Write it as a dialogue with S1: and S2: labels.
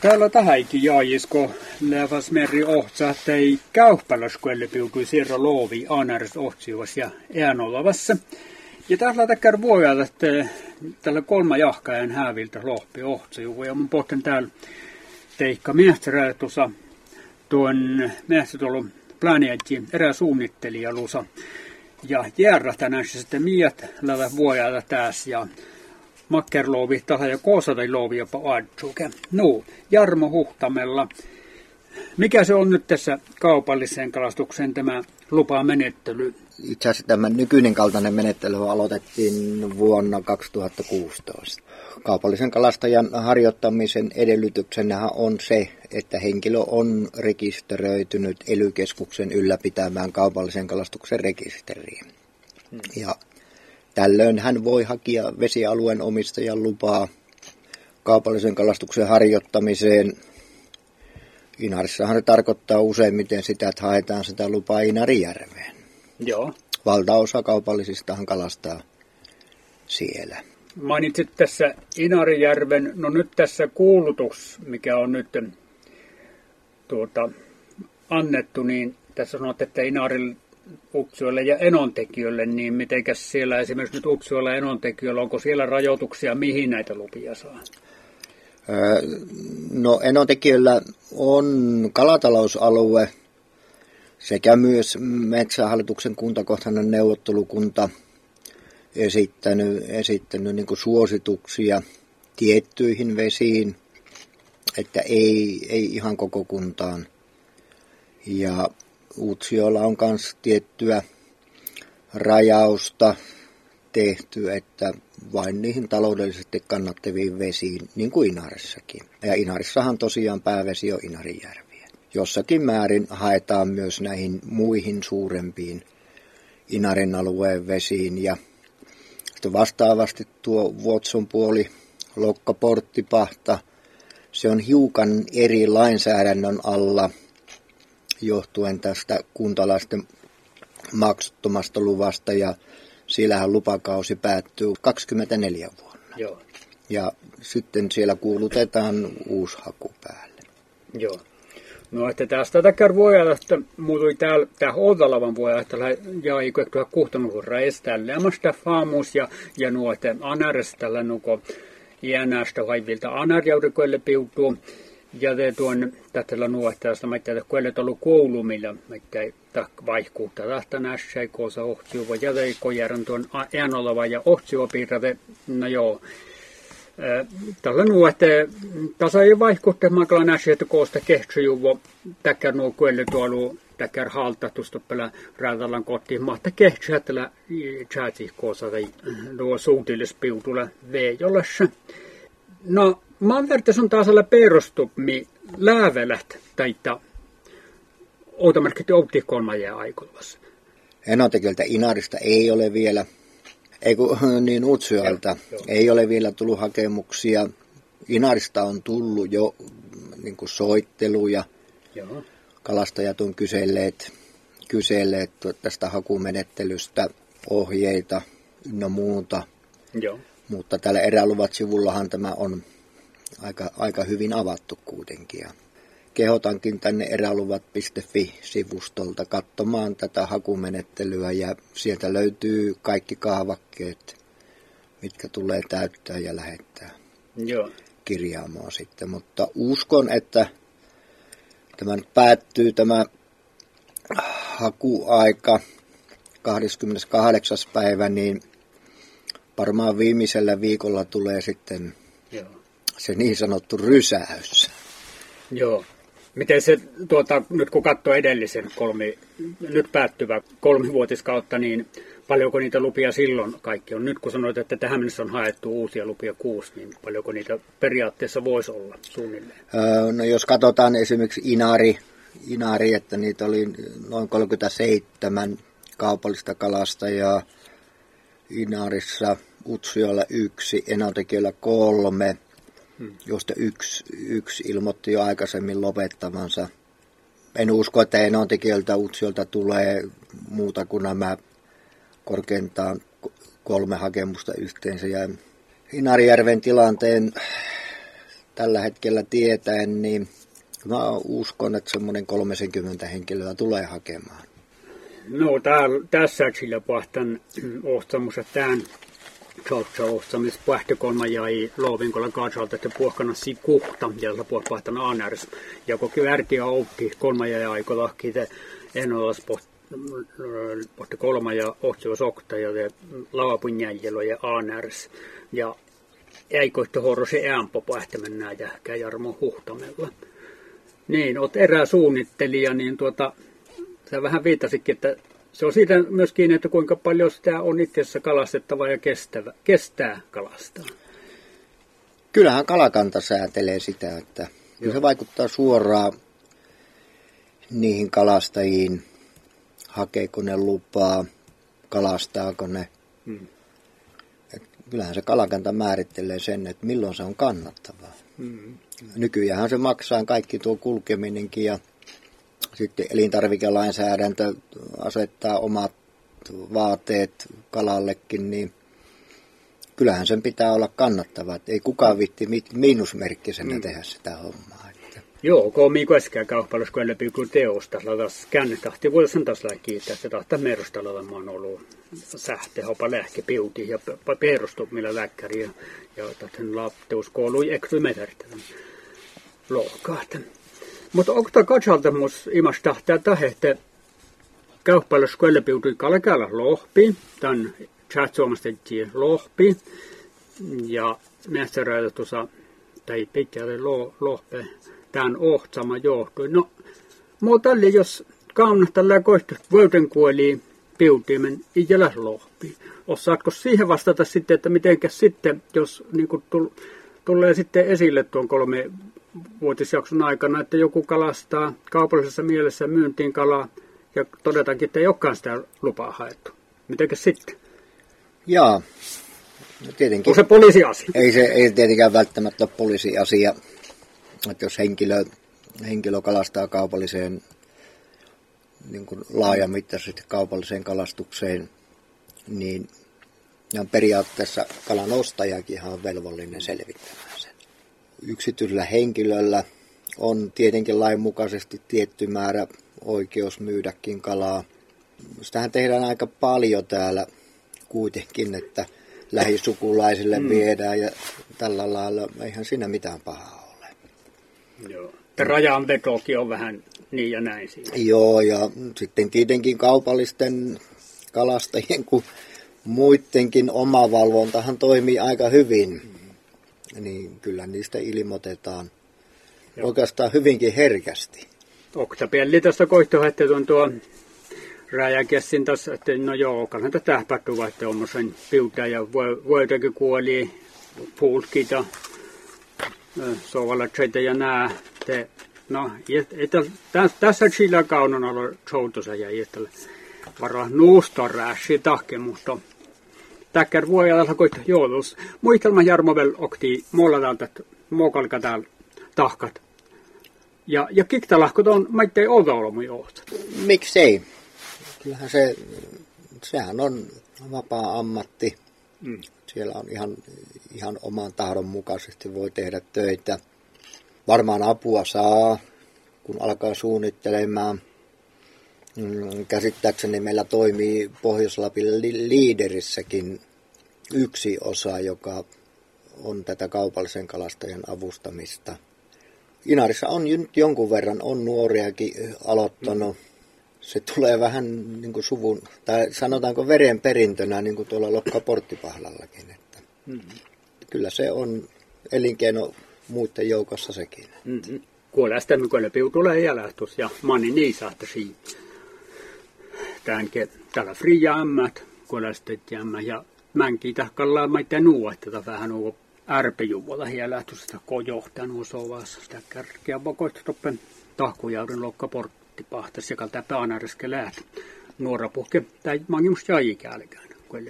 S1: Täällä tähänkin jaajisko läväs meri ohtsa, että ei käyppäläskuelle piukui siirro loovi anars ohtsivas ja äänolavassa. Ja täällä täkkär voi että tällä kolma jahkajan hääviltä lohpi ohtsa, ja mun pohtin täällä teikka miehtsäräätusa tuon miehtsäräätulun planeetti erää suunnittelija lusa. Ja järra tänään sitten miet lävä vuojalla tässä makkerloovi taha ja koosadai loovi jopa adjuke. No, Jarmo Huhtamella. Mikä se on nyt tässä kaupalliseen kalastukseen tämä lupamenettely?
S2: Itse asiassa tämä nykyinen kaltainen menettely aloitettiin vuonna 2016. Kaupallisen kalastajan harjoittamisen edellytyksenä on se, että henkilö on rekisteröitynyt elykeskuksen ylläpitämään kaupallisen kalastuksen rekisteriin. Hmm. Ja tällöin hän voi hakea vesialueen omistajan lupaa kaupallisen kalastuksen harjoittamiseen. Inarissahan se tarkoittaa useimmiten sitä, että haetaan sitä lupaa Inarijärveen.
S1: Joo.
S2: Valtaosa kaupallisistahan kalastaa siellä.
S1: Mainitsit tässä Inarijärven, no nyt tässä kuulutus, mikä on nyt tuota, annettu, niin tässä sanot, että Inarin Utsjoelle ja Enontekijölle, niin mitenkäs siellä esimerkiksi nyt Utsjoella ja Enontekijöllä, onko siellä rajoituksia, mihin näitä lupia saa?
S2: No Enontekijöllä on kalatalousalue sekä myös Metsähallituksen kuntakohtainen neuvottelukunta esittänyt, esittänyt niin suosituksia tiettyihin vesiin, että ei, ei ihan koko kuntaan. Ja Uutsiolla on myös tiettyä rajausta tehty, että vain niihin taloudellisesti kannattaviin vesiin, niin kuin Inarissakin. Ja Inarissahan tosiaan päävesi on Inarijärviä. Jossakin määrin haetaan myös näihin muihin suurempiin Inarin alueen vesiin. Ja vastaavasti tuo Vuotson puoli, Lokka, Porttipahta, se on hiukan eri lainsäädännön alla – johtuen tästä kuntalaisten maksuttomasta luvasta ja siellähän lupakausi päättyy 24 vuonna.
S1: Joo.
S2: Ja sitten siellä kuulutetaan uusi haku päälle.
S1: Joo. No, että tästä tätä voi että muutui täällä, tää Oudalavan voi että ja ei kuitenkaan kuhtanut reistä lämmästä faamus ja, ja nuo, että anarestalla nuko iänästä vaivilta anarjaudukoille piutuu. Ja te tuon tällä nuotteesta, mä tiedä, kun ei ollut koulu, millä mä tiedä, vaihkuutta tahta nässä, koosa ohtsiuva, ja te kojärän tuon äänolava ja ohtsiuva no joo. Tällä nuotte, tasa ei vaihkuutta, mä kyllä nässä, että koosta kehtsyjuvo, täkkär nuo kuelle tuolla, täkkär haltatusta pelä räätallan kotiin, mahta kehtsyä tällä tjääti koosa, tai nuo suutillispiutulla veejollassa. No, Manvertes on taas alla perustumi läävelät taita outamarkkit outi kolmaja aikulvassa.
S2: Enontekiltä Inarista ei ole vielä, ei kun, niin Utsyalta ei ole vielä tullut hakemuksia. Inarista on tullut jo niin kuin soitteluja. Joo. Kalastajat on kyselleet, kyselleet tästä hakumenettelystä ohjeita no muuta.
S1: Joo.
S2: Mutta tällä eräluvat sivullahan tämä on aika, aika hyvin avattu kuitenkin. Ja kehotankin tänne eräluvat.fi-sivustolta katsomaan tätä hakumenettelyä ja sieltä löytyy kaikki kaavakkeet, mitkä tulee täyttää ja lähettää
S1: Joo.
S2: kirjaamoa sitten. Mutta uskon, että tämä päättyy tämä hakuaika 28. päivä, niin varmaan viimeisellä viikolla tulee sitten
S1: Joo
S2: se niin sanottu rysäys.
S1: Joo. Miten se, tuota, nyt kun katsoo edellisen kolmi, nyt päättyvä kolmivuotiskautta, niin paljonko niitä lupia silloin kaikki on? Nyt kun sanoit, että tähän mennessä on haettu uusia lupia kuusi, niin paljonko niitä periaatteessa voisi olla suunnilleen?
S2: Öö, no jos katsotaan esimerkiksi Inari, Inari, että niitä oli noin 37 kaupallista kalastajaa, Inarissa Utsiolla yksi, Enontekiöllä kolme, hmm. josta yksi, yksi ilmoitti jo aikaisemmin lopettavansa. En usko, että enontekijöiltä Utsiolta tulee muuta kuin nämä korkeintaan kolme hakemusta yhteensä. Ja Inarijärven tilanteen tällä hetkellä tietäen, niin mä uskon, että semmoinen 30 henkilöä tulee hakemaan.
S1: No täällä, tässä sillä pahtan ohtamus, että tämän Georgia ohtamis pähtökolma jäi loovinkolla katsalta, että puhkana si kuhta, ja pahtan aanärs. Ja koki värtiä oppi kolma jäi aikolahki, että en ole pohti kolma ja ohtios okta ja lavapun jäljellä ja aanärs. Ja äikoittu horro se äänpo pähtämän ja Jarmo Huhtamella. Niin, olet eräsuunnittelija, niin tuota, sä vähän viittasikin, että se on siitä myöskin, että kuinka paljon sitä on itse kalastettava ja kestävä, kestää kalastaa.
S2: Kyllähän kalakanta säätelee sitä, että Joo. se vaikuttaa suoraan niihin kalastajiin, hakeeko ne lupaa, kalastaako ne. Hmm. kyllähän se kalakanta määrittelee sen, että milloin se on kannattavaa. Hmm. Nykyään se maksaa kaikki tuo kulkeminenkin ja sitten elintarvikelainsäädäntö asettaa omat vaateet kalallekin, niin kyllähän sen pitää olla kannattava. Että ei kukaan vitti miinusmerkkisenä mm. tehdä sitä hommaa. Että.
S1: Joo, kun mi koskee kaupallis, kun läpi kun teosta, taas käännetahti voisi taas kiittää, että tahta merustalla on ollut sähte, hopa lähke, piuti ja perustu, millä läkkäri ja, ja tahten metertelän lohkaat. Mutta onko tämä katsaltamus imasta tämä tahte kauppailu skuellepiutui kalkalla lohpi, tämän chat-suomastettiin lohpi, ja mässäräillä tuossa, tai pitkälle lo, lohpe, tämän ohtsama johtui. No, mutta tälle jos kaunasta koihtu voiten kuoli piutimen ijälä lohpi. Osaatko siihen vastata sitten, että mitenkäs sitten, jos niin tulee sitten esille tuon kolme vuotisjakson aikana, että joku kalastaa kaupallisessa mielessä myyntiin kalaa ja todetaankin, että ei olekaan sitä lupaa haettu. Mitenkä sitten?
S2: Joo, no tietenkin.
S1: On se poliisiasia?
S2: Ei se ei tietenkään välttämättä ole poliisiasia. Että jos henkilö, henkilö kalastaa kaupalliseen niin kuin laajamittaisesti kaupalliseen kalastukseen, niin ja periaatteessa kalan ostajakin on velvollinen selvittämään yksityisellä henkilöllä on tietenkin lainmukaisesti tietty määrä oikeus myydäkin kalaa. Sitähän tehdään aika paljon täällä kuitenkin, että lähisukulaisille mm. viedään ja tällä lailla eihän siinä mitään pahaa ole.
S1: Joo. Rajanvetokin on vähän niin ja näin siinä.
S2: Joo, ja sitten tietenkin kaupallisten kalastajien kuin muidenkin omavalvontahan toimii aika hyvin. Mm niin kyllä niistä ilmoitetaan Joo. oikeastaan hyvinkin herkästi.
S1: Oktapelli tästä koihtohette on tuo rajakessin tässä, että no joo, kannata että on sen piuta ja voitakin kuoli, puulkita, sovalatseita ja nää. Te, no, että, tässä sillä kaunon olla soutosa ja että vara nuusta rääsi tahkemusta täkkär vuojalla koit joulus. Muistelma Jarmovel okti mulla täältä mokalka täällä tahkat. Ja, ja kiktalahkot on maittei olmu johto.
S2: Miksei? Kyllähän se, sehän on vapaa ammatti. Mm. Siellä on ihan, ihan oman tahdon mukaisesti voi tehdä töitä. Varmaan apua saa, kun alkaa suunnittelemaan. Mm, käsittääkseni meillä toimii Pohjois-Lapin liiderissäkin yksi osa, joka on tätä kaupallisen kalastajan avustamista. Inarissa on nyt jonkun verran, on nuoriakin aloittanut. Se tulee vähän niin kuin suvun, tai sanotaanko verenperintönä, niin kuin tuolla Lokka-Porttipahlallakin. Että mm-hmm. Kyllä se on elinkeino muiden joukossa sekin.
S1: Mm-hmm. Kuolästä mykölle tulee jälähtus ja mani niin saattaa siinä. Tämänkin täällä fria ämmät, kuolästet ja mänkin tahkalla maita nuo, että vähän nuo ärpejuvolla hielä, sitä kojohtaa nuo sovassa, sitä kärkeä vakoista toppen tahkujauden lokka portti pahtas, ja kalta päänäriske läht. Nuora puhke, tai mangi musta jäi ikälkään, kun